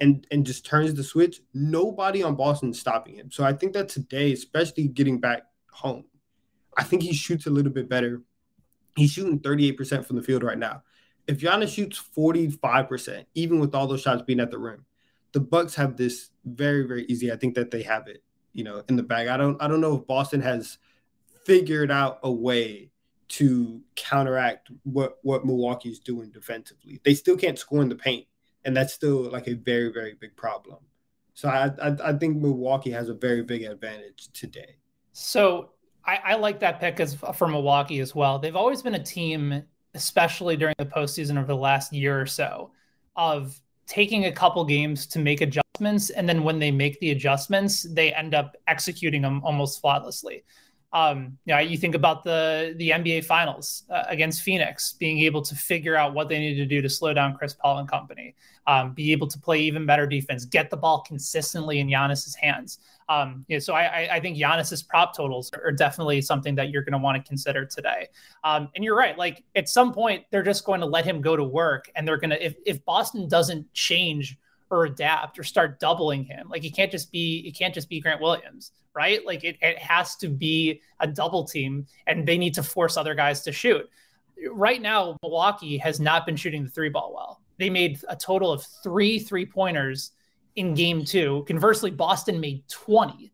[SPEAKER 11] and and just turns the switch, nobody on Boston is stopping him. So I think that today, especially getting back home, I think he shoots a little bit better. He's shooting 38% from the field right now. If Giannis shoots 45%, even with all those shots being at the rim, the Bucks have this very, very easy. I think that they have it, you know, in the bag. I don't I don't know if Boston has figured out a way to counteract what what Milwaukee's doing defensively. They still can't score in the paint and that's still like a very very big problem. So I I, I think Milwaukee has a very big advantage today.
[SPEAKER 8] So I, I like that pick as for Milwaukee as well. They've always been a team, especially during the postseason over the last year or so, of taking a couple games to make adjustments, and then when they make the adjustments, they end up executing them almost flawlessly. Um, you know, you think about the the NBA Finals uh, against Phoenix, being able to figure out what they need to do to slow down Chris Paul and company, um, be able to play even better defense, get the ball consistently in Giannis's hands. Um, you know, so I, I think Giannis's prop totals are definitely something that you're going to want to consider today. Um, and you're right, like at some point they're just going to let him go to work, and they're going to if if Boston doesn't change or adapt or start doubling him. Like he can't just be it can't just be Grant Williams, right? Like it, it has to be a double team and they need to force other guys to shoot. Right now, Milwaukee has not been shooting the three ball well. They made a total of three three pointers in game two. Conversely, Boston made 20.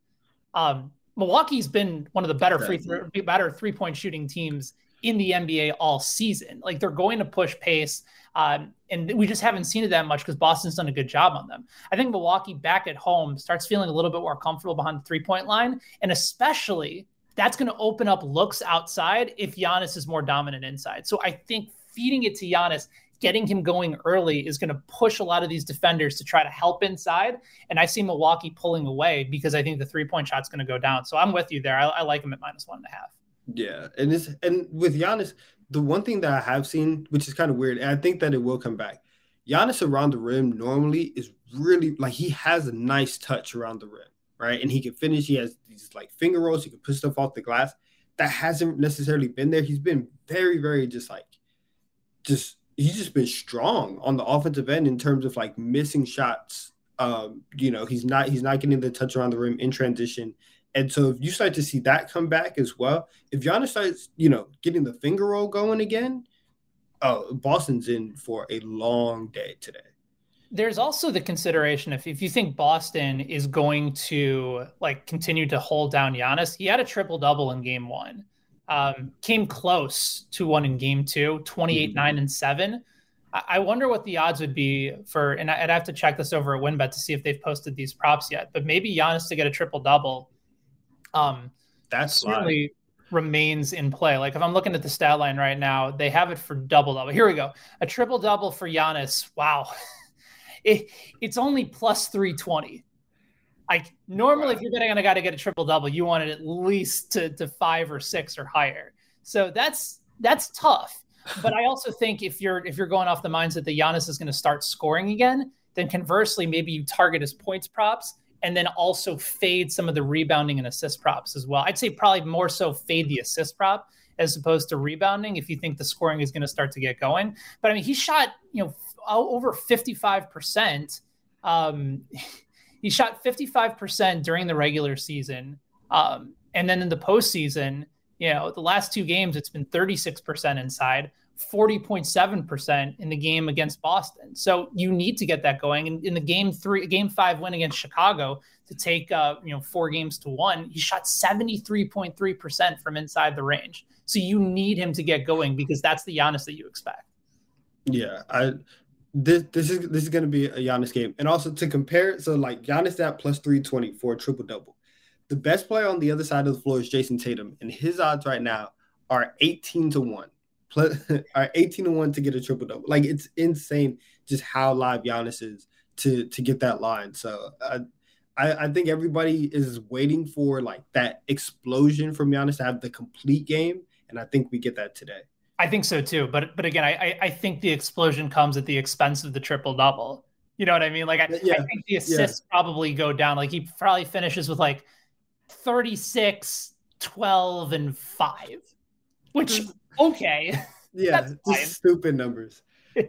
[SPEAKER 8] Um, Milwaukee's been one of the better free better three point shooting teams in the NBA all season. Like they're going to push pace. Um, and we just haven't seen it that much because Boston's done a good job on them. I think Milwaukee back at home starts feeling a little bit more comfortable behind the three point line. And especially that's going to open up looks outside if Giannis is more dominant inside. So I think feeding it to Giannis, getting him going early is going to push a lot of these defenders to try to help inside. And I see Milwaukee pulling away because I think the three point shot's going to go down. So I'm with you there. I, I like him at minus one and a half.
[SPEAKER 11] Yeah, and it's and with Giannis, the one thing that I have seen, which is kind of weird, and I think that it will come back. Giannis around the rim normally is really like he has a nice touch around the rim, right? And he can finish. He has these like finger rolls. He can push stuff off the glass. That hasn't necessarily been there. He's been very, very just like, just he's just been strong on the offensive end in terms of like missing shots. Um, you know, he's not he's not getting the touch around the rim in transition. And so if you start to see that come back as well, if Giannis starts, you know, getting the finger roll going again, oh, Boston's in for a long day today.
[SPEAKER 8] There's also the consideration if, if you think Boston is going to like continue to hold down Giannis, he had a triple double in game one. Um, came close to one in game two, 28, mm-hmm. 9, and 7. I wonder what the odds would be for, and I'd have to check this over at WynnBET to see if they've posted these props yet. But maybe Giannis to get a triple double. Um,
[SPEAKER 11] That's
[SPEAKER 8] certainly remains in play. Like if I'm looking at the stat line right now, they have it for double double. Here we go, a triple double for Giannis. Wow, it, it's only plus three twenty. Like normally, if you're betting on a guy to get a triple double, you want it at least to, to five or six or higher. So that's that's tough. But I also think if you're if you're going off the mindset that Giannis is going to start scoring again, then conversely, maybe you target his points props and then also fade some of the rebounding and assist props as well. I'd say probably more so fade the assist prop as opposed to rebounding if you think the scoring is going to start to get going. But I mean, he shot you know over fifty five percent. Um, he shot 55% during the regular season. Um, and then in the postseason, you know, the last two games, it's been 36% inside, 40.7% in the game against Boston. So you need to get that going. And in the game three, game five win against Chicago to take, uh, you know, four games to one, he shot 73.3% from inside the range. So you need him to get going because that's the Giannis that you expect.
[SPEAKER 11] Yeah, I this this is this is going to be a Giannis game, and also to compare, so like Giannis at plus three twenty for a triple double. The best player on the other side of the floor is Jayson Tatum, and his odds right now are eighteen to one, plus are eighteen to one to get a triple double. Like it's insane just how live Giannis is to to get that line. So uh, I I think everybody is waiting for like that explosion from Giannis to have the complete game, and I think we get that today.
[SPEAKER 8] I think so too. But but again, I I think the explosion comes at the expense of the triple double. You know what I mean? Like I, yeah. I think the assists yeah. probably go down. Like he probably finishes with like 36, 12, and 5. Which okay.
[SPEAKER 11] Yeah, stupid numbers.
[SPEAKER 8] All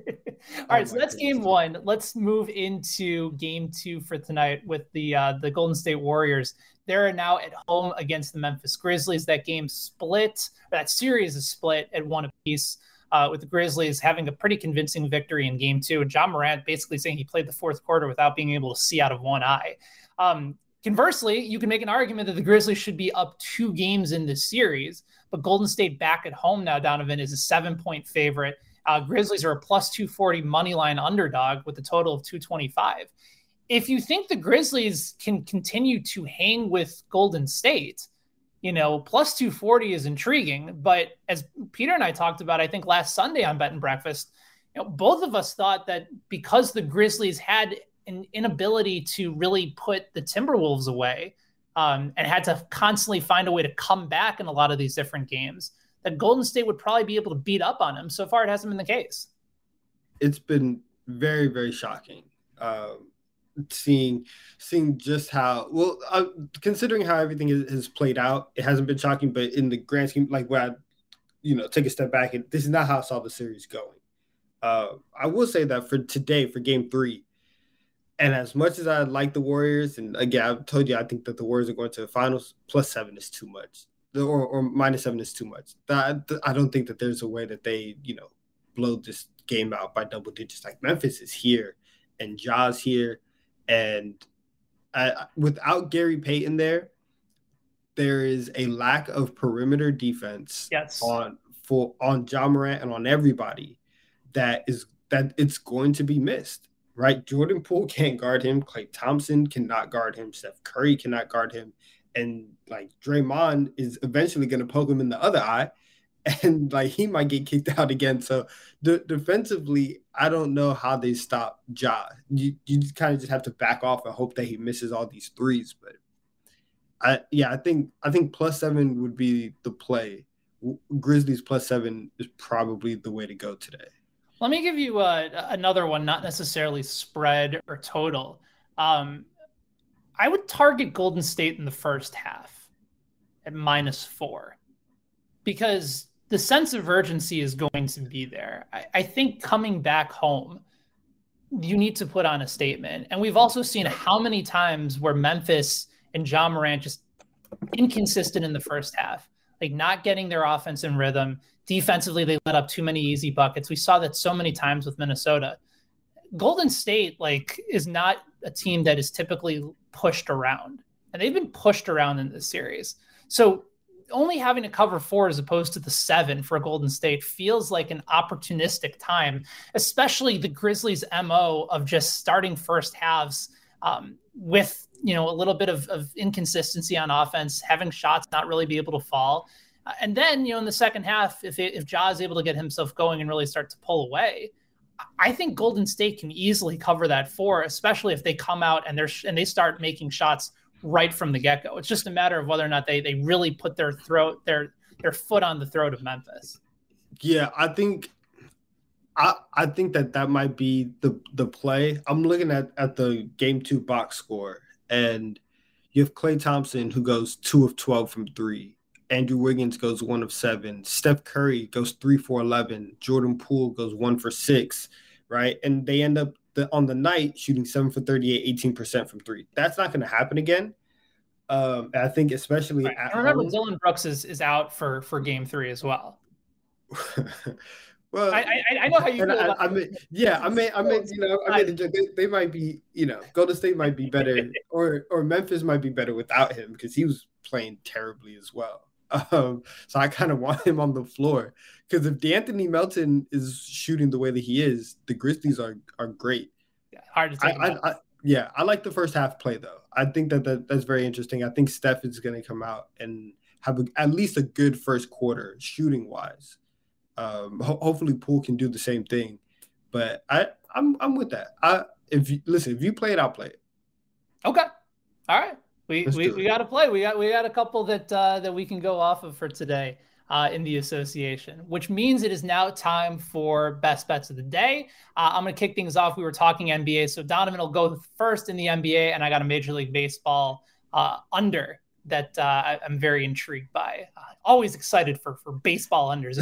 [SPEAKER 8] right, oh so that's goodness. game one. Let's move into game two for tonight with the uh, the Golden State Warriors. They're now at home against the Memphis Grizzlies. That game split. That series is split at one apiece. Uh, with the Grizzlies having a pretty convincing victory in game two, and Ja Morant basically saying he played the fourth quarter without being able to see out of one eye. Um, conversely, you can make an argument that the Grizzlies should be up two games in this series, but Golden State back at home now, Donovan, is a seven point favorite. Uh, Grizzlies are a plus 240 money line underdog with a total of 225. If you think the Grizzlies can continue to hang with Golden State, you know, plus 240 is intriguing. But as Peter and I talked about, I think last Sunday on Bet and Breakfast, you know, both of us thought that because the Grizzlies had an inability to really put the Timberwolves away um, and had to constantly find a way to come back in a lot of these different games, that Golden State would probably be able to beat up on him. So far, it hasn't been the case.
[SPEAKER 11] It's been very, very shocking. Um, seeing seeing just how well uh, considering how everything is, has played out it hasn't been shocking but in the grand scheme like when i you know take a step back and this is not how i saw the series going uh, i will say that for today for game three and as much as i like the warriors and again I've told you i think that the warriors are going to the finals plus seven is too much or, or minus seven is too much. That I don't think that there's a way that they, you know, blow this game out by double digits. Like Memphis is here, and Ja's here, and I, without Gary Payton there, there is a lack of perimeter defense.
[SPEAKER 8] Yes.
[SPEAKER 11] on for on Ja Morant and on everybody that is that it's going to be missed. Right, Jordan Poole can't guard him. Klay Thompson cannot guard him. Steph Curry cannot guard him and like Draymond is eventually going to poke him in the other eye, and like he might get kicked out again. So de- defensively, I don't know how they stop Ja. You you kind of just have to back off and hope that he misses all these threes. But I yeah, I think I think plus seven would be the play. Grizzlies plus seven is probably the way to go today.
[SPEAKER 8] Let me give you uh, another one, not necessarily spread or total. Um, I would target Golden State in the first half at minus four because the sense of urgency is going to be there. I, I, think coming back home, you need to put on a statement. And we've also seen how many times where Memphis and Ja Morant just inconsistent in the first half, like not getting their offense in rhythm. Defensively, they let up too many easy buckets. We saw that so many times with Minnesota. Golden State, like, is not a team that is typically pushed around, and they've been pushed around in this series. So only having to cover four as opposed to the seven for Golden State feels like an opportunistic time, especially the Grizzlies' MO of just starting first halves um, with you know a little bit of, of, inconsistency on offense, having shots not really be able to fall. And then, you know, in the second half, if if Ja is able to get himself going and really start to pull away, I think Golden State can easily cover that four, especially if they come out and they're and they start making shots right from the get go. It's just a matter of whether or not they they really put their throat their their foot on the throat of Memphis.
[SPEAKER 11] Yeah, I think I I think that that might be the the play. I'm looking at at the game two box score, and you have Klay Thompson who goes two of twelve from three. Andrew Wiggins goes one of seven. Steph Curry goes three for eleven. Jordan Poole goes one for six. Right, and they end up the, on the night shooting seven for 38, 18% from three. That's not going to happen again. Um, I think especially
[SPEAKER 8] right. I remember home. Dillon Brooks is, is out for, for game three as well.
[SPEAKER 11] well,
[SPEAKER 8] I, I, I, know how you feel.
[SPEAKER 11] I, I, mean, yeah, I mean, I mean, you know, I mean, they, they might be, you know, Golden State might be better, or or Memphis might be better without him because he was playing terribly as well. Um, so I kind of want him on the floor because if D'Anthony Melton is shooting the way that he is, the Grizzlies are are great.
[SPEAKER 8] Yeah, hard to take.
[SPEAKER 11] I, I, I, yeah, I like the first half play though. I think that, that that's very interesting. I think Steph is going to come out and have a, at least a good first quarter shooting wise. Um, ho- hopefully, Poole can do the same thing. But I, I'm I'm with that. I if you listen, if you play it, I'll play it.
[SPEAKER 8] Okay. All right. We we, we got to play. We got we got a couple that uh, that we can go off of for today uh, in the association, which means it is now time for best bets of the day. Uh, I'm going to kick things off. We were talking NBA, so Donovan will go first in the NBA, and I got a Major League Baseball uh, under that uh, I'm very intrigued by. Uh, always excited for for baseball unders,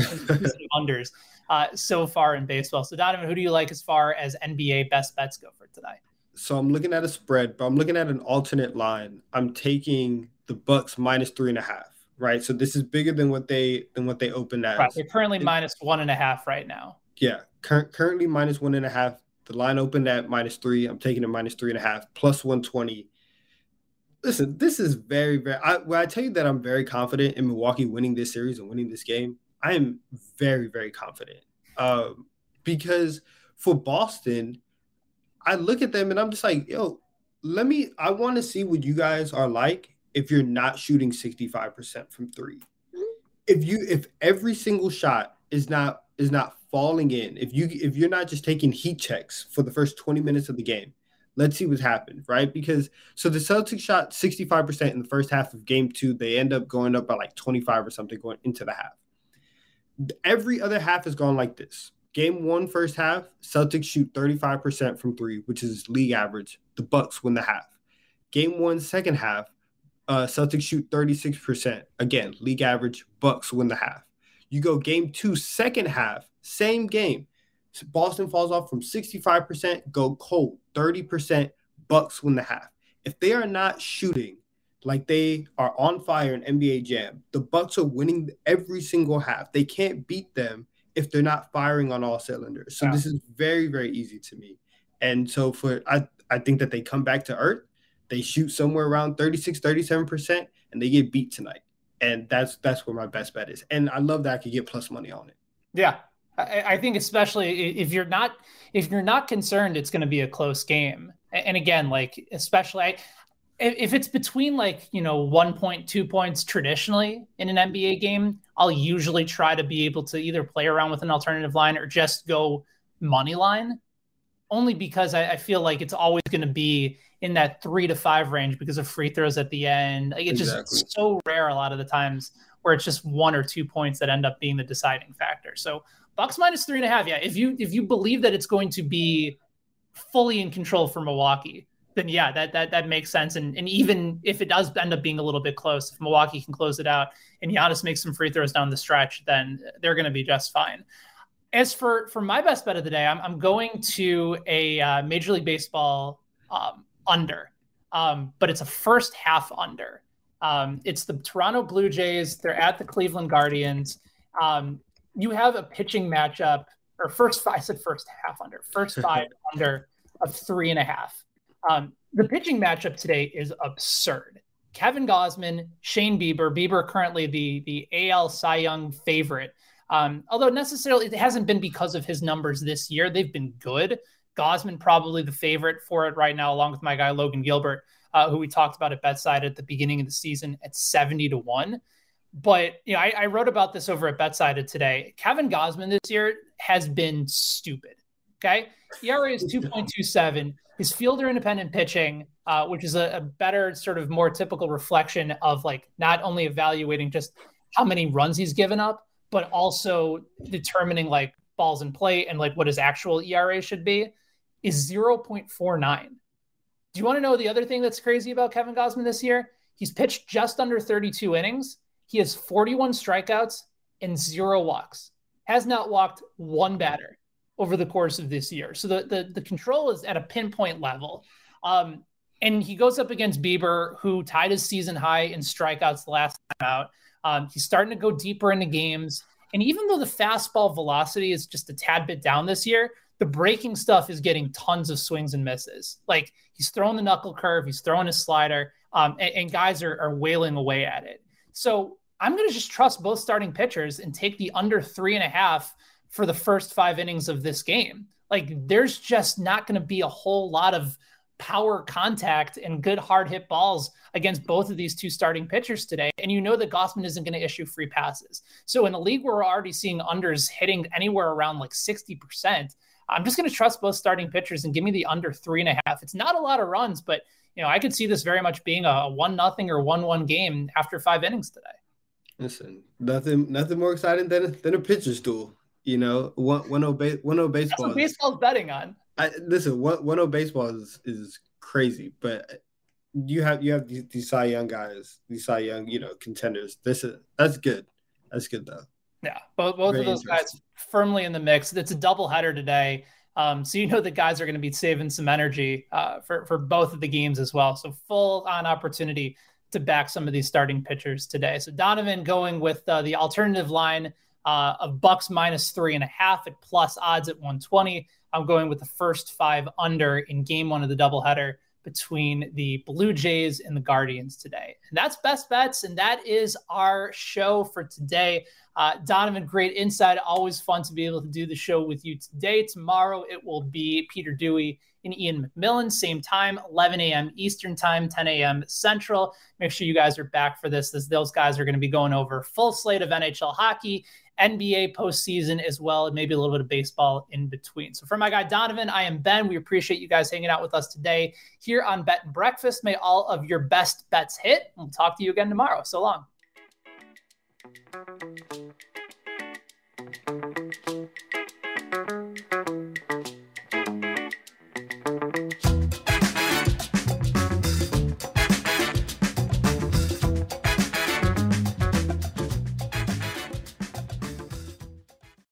[SPEAKER 8] unders uh, so far in baseball. So Donovan, who do you like as far as NBA best bets go for today?
[SPEAKER 11] So I'm looking at a spread, but I'm looking at an alternate line. I'm taking the Bucks minus three and a half right? So this is bigger than what they than what they opened at.
[SPEAKER 8] Right. They're currently minus one and a half right now.
[SPEAKER 11] Yeah, cur- currently minus one and a half. The line opened at minus three. I'm taking it minus three and a half plus one twenty. Listen, this is very very. I, when I tell you that I'm very confident in Milwaukee winning this series and winning this game, I am very very confident. Um, because for Boston, I look at them and I'm just like, yo, let me. I want to see what you guys are like if you're not shooting 65% from 3 mm-hmm. if you if every single shot is not is not falling in if you if you're not just taking heat checks for the first 20 minutes of the game let's see what's happened right? Because so the celtics shot 65% in the first half of game two. They end up going up by like 25 or something going into the half. Every other half has gone like this game one first half celtics shoot 35% from three which is league average the bucks win the half game one second half uh, Celtics shoot 36%. Again, league average, Bucks win the half. You go game two, second half, same game. Boston falls off from 65%, go cold, 30%, Bucks win the half. If they are not shooting like they are on fire in NBA Jam, the Bucks are winning every single half. They can't beat them if they're not firing on all cylinders. So this is very, very easy to me. And so for I, I think that they come back to earth they shoot somewhere around 36, 37%, and they get beat tonight. And that's that's where my best bet is. And I love that I could get plus money on it.
[SPEAKER 8] Yeah. I, I think especially if you're not if you're not concerned it's going to be a close game. And again, like especially I, if it's between like you know one point two points traditionally in an nba game i'll usually try to be able to either play around with an alternative line or just go money line only because i, I feel like it's always going to be in that three to five range because of free throws at the end. Like it's exactly. just so rare a lot of the times where it's just one or two points that end up being the deciding factor. So Bucks minus three and a half. Yeah, if you if you believe that it's going to be fully in control for Milwaukee, then yeah, that that that makes sense. And and even if it does end up being a little bit close, if Milwaukee can close it out and Giannis makes some free throws down the stretch, then they're going to be just fine. As for for my best bet of the day, I'm I'm going to a uh, Major League Baseball um, under, um, but it's a first half under. Um, it's the Toronto Blue Jays. They're at the Cleveland Guardians. Um, you have a pitching matchup, or first five, I said first half under, first five under of three and a half. Um, the pitching matchup today is absurd. Kevin Gausman, Shane Bieber. Bieber currently the the AL Cy Young favorite. Um, although necessarily it hasn't been because of his numbers this year. They've been good. Gausman probably the favorite for it right now, along with my guy Logan Gilbert, uh, who we talked about at Betside at the beginning of the season at 70 to 1. But you know, I, I wrote about this over at Betside today. Kevin Gausman this year has been stupid. Okay. ERA is 2.27. His fielder independent pitching, uh, which is a, a, better, sort of more typical reflection of like not only evaluating just how many runs he's given up, but also determining like balls in play and like what his actual ERA should be, is 0.49. Do you want to know the other thing that's crazy about Kevin Gausman this year? He's pitched just under 32 innings. He has 41 strikeouts and zero walks. Has not walked one batter over the course of this year. So the the, the control is at a pinpoint level. Um, and he goes up against Bieber, who tied his season high in strikeouts the last time out. Um, he's starting to go deeper into games. And even though the fastball velocity is just a tad bit down this year, the breaking stuff is getting tons of swings and misses. Like he's throwing the knuckle curve, he's throwing his slider, um, and, and, guys are, are wailing away at it. So I'm going to just trust both starting pitchers and take the under three and a half for the first five innings of this game. Like there's just not going to be a whole lot of power contact and good hard hit balls against both of these two starting pitchers today. And you know that Gausman isn't going to issue free passes. So in a league where we're already seeing unders hitting anywhere around like 60%, I'm just going to trust both starting pitchers and give me the under three and a half. It's not a lot of runs, but you know, I could see this very much being a one nothing or one one game after five innings today.
[SPEAKER 11] Listen, nothing nothing more exciting than a, than a pitcher's duel. You know, one one oh ba- one oh baseball.
[SPEAKER 8] That's what baseball's betting on.
[SPEAKER 11] I, listen, one one oh baseball is is crazy, but you have you have these, these Cy Young guys, these Cy Young, you know, contenders. This is that's good. That's good though.
[SPEAKER 8] Yeah, both both Very of those guys firmly in the mix. It's a double header today. Um, so you know the guys are going to be saving some energy uh, for for both of the games as well. So full on opportunity to back some of these starting pitchers today. So Donovan going with uh, the alternative line uh, of Bucks minus three and a half at plus odds at 120. I'm going with the first five under in game one of the doubleheader between the Blue Jays and the Guardians today. And that's best bets. And that is our show for today. Uh, Donovan, great insight. Always fun to be able to do the show with you today. Tomorrow it will be Peter Dewey and Ian McMillan, same time, 11 a.m. Eastern time, 10 a.m. Central. Make sure you guys are back for this, those guys are going to be going over full slate of NHL hockey NBA postseason as well, and maybe a little bit of baseball in between. So, for my guy Donovan, I am Ben. We appreciate you guys hanging out with us today here on Bet and Breakfast. May all of your best bets hit. We'll talk to you again tomorrow. So long.